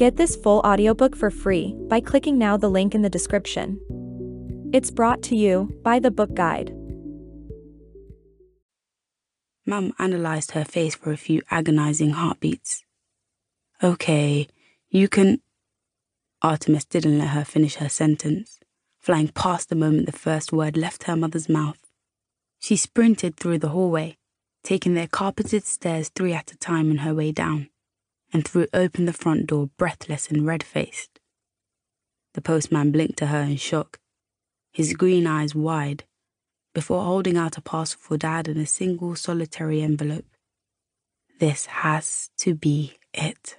Get this full audiobook for free by clicking now the link in the description. It's brought to you by the book guide. Mum analysed her face for a few agonising heartbeats. Okay, you can. Artemis didn't let her finish her sentence, flying past the moment the first word left her mother's mouth. She sprinted through the hallway, taking their carpeted stairs three at a time on her way down, and threw open the front door breathless and red faced. The postman blinked to her in shock, his green eyes wide, before holding out a parcel for Dad in a single solitary envelope. This has to be it.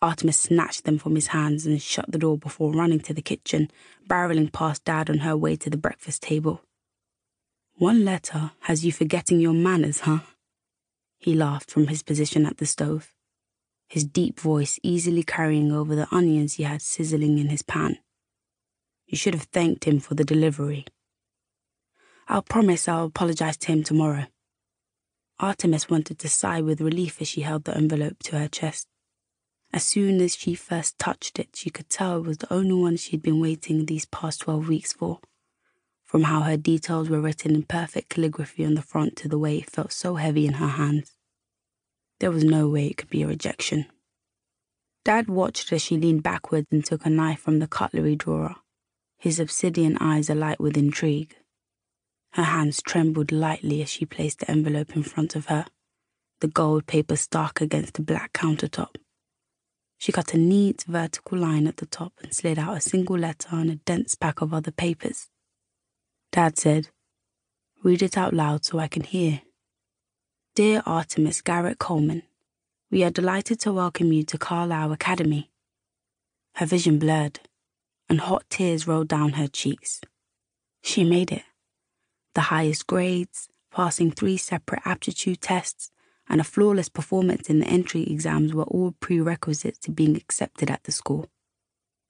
Artemis snatched them from his hands and shut the door before running to the kitchen, barreling past Dad on her way to the breakfast table. One letter has you forgetting your manners, huh? He laughed from his position at the stove, his deep voice easily carrying over the onions he had sizzling in his pan. You should have thanked him for the delivery. I'll promise I'll apologize to him tomorrow. Artemis wanted to sigh with relief as she held the envelope to her chest. As soon as she first touched it, she could tell it was the only one she'd been waiting these past 12 weeks for. From how her details were written in perfect calligraphy on the front to the way it felt so heavy in her hands. There was no way it could be a rejection. Dad watched as she leaned backwards and took a knife from the cutlery drawer, his obsidian eyes alight with intrigue. Her hands trembled lightly as she placed the envelope in front of her, the gold paper stark against the black countertop. She cut a neat vertical line at the top and slid out a single letter on a dense pack of other papers. Dad said, Read it out loud so I can hear. Dear Artemis Garrett Coleman, we are delighted to welcome you to Carlisle Academy. Her vision blurred, and hot tears rolled down her cheeks. She made it the highest grades, passing three separate aptitude tests, and a flawless performance in the entry exams were all prerequisites to being accepted at the school.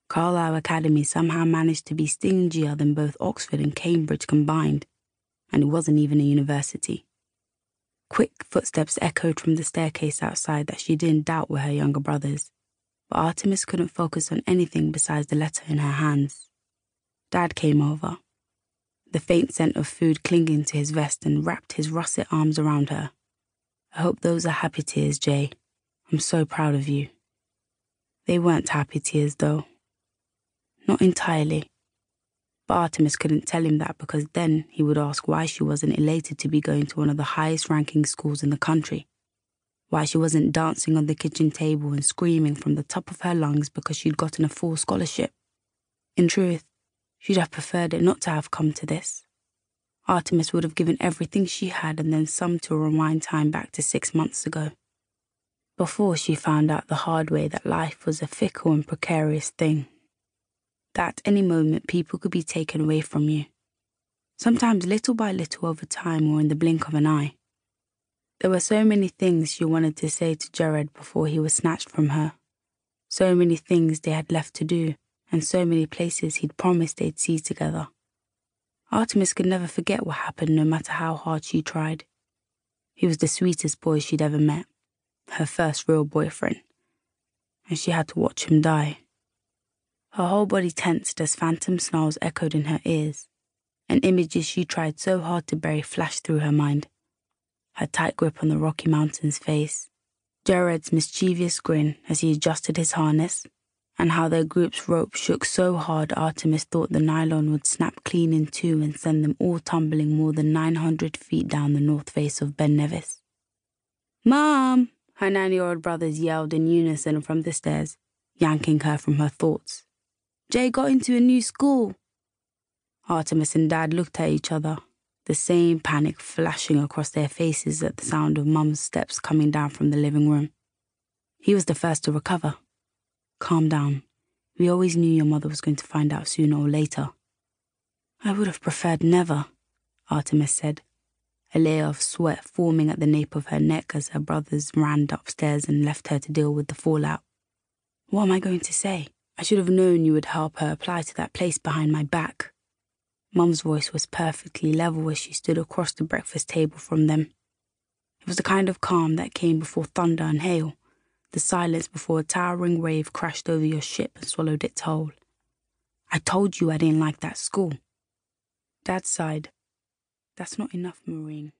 Carlisle Academy somehow managed to be stingier than both Oxford and Cambridge combined, and it wasn't even a university. Quick footsteps echoed from the staircase outside that she didn't doubt were her younger brother's, but Artemis couldn't focus on anything besides the letter in her hands. Dad came over, the faint scent of food clinging to his vest and wrapped his russet arms around her. I hope those are happy tears, Jay. I'm so proud of you. They weren't happy tears, though. Not entirely. But Artemis couldn't tell him that because then he would ask why she wasn't elated to be going to one of the highest ranking schools in the country. Why she wasn't dancing on the kitchen table and screaming from the top of her lungs because she'd gotten a full scholarship. In truth, She'd have preferred it not to have come to this. Artemis would have given everything she had and then some to rewind time back to six months ago. Before she found out the hard way that life was a fickle and precarious thing. That at any moment people could be taken away from you. Sometimes little by little over time or in the blink of an eye. There were so many things she wanted to say to Jared before he was snatched from her. So many things they had left to do and so many places he'd promised they'd see together. Artemis could never forget what happened no matter how hard she tried. He was the sweetest boy she'd ever met, her first real boyfriend, and she had to watch him die. Her whole body tensed as phantom snarls echoed in her ears, and images she tried so hard to bury flashed through her mind. Her tight grip on the Rocky Mountains face, Jared's mischievous grin as he adjusted his harness, and how their group's rope shook so hard Artemis thought the nylon would snap clean in two and send them all tumbling more than 900 feet down the north face of Ben Nevis. Mom! Her nine year old brothers yelled in unison from the stairs, yanking her from her thoughts. Jay got into a new school. Artemis and Dad looked at each other, the same panic flashing across their faces at the sound of Mum's steps coming down from the living room. He was the first to recover. Calm down. We always knew your mother was going to find out sooner or later. I would have preferred never, Artemis said, a layer of sweat forming at the nape of her neck as her brothers ran upstairs and left her to deal with the fallout. What am I going to say? I should have known you would help her apply to that place behind my back. Mum's voice was perfectly level as she stood across the breakfast table from them. It was the kind of calm that came before thunder and hail, the silence before a towering wave crashed over your ship and swallowed its whole. I told you I didn't like that school. Dad sighed. That's not enough, Maureen.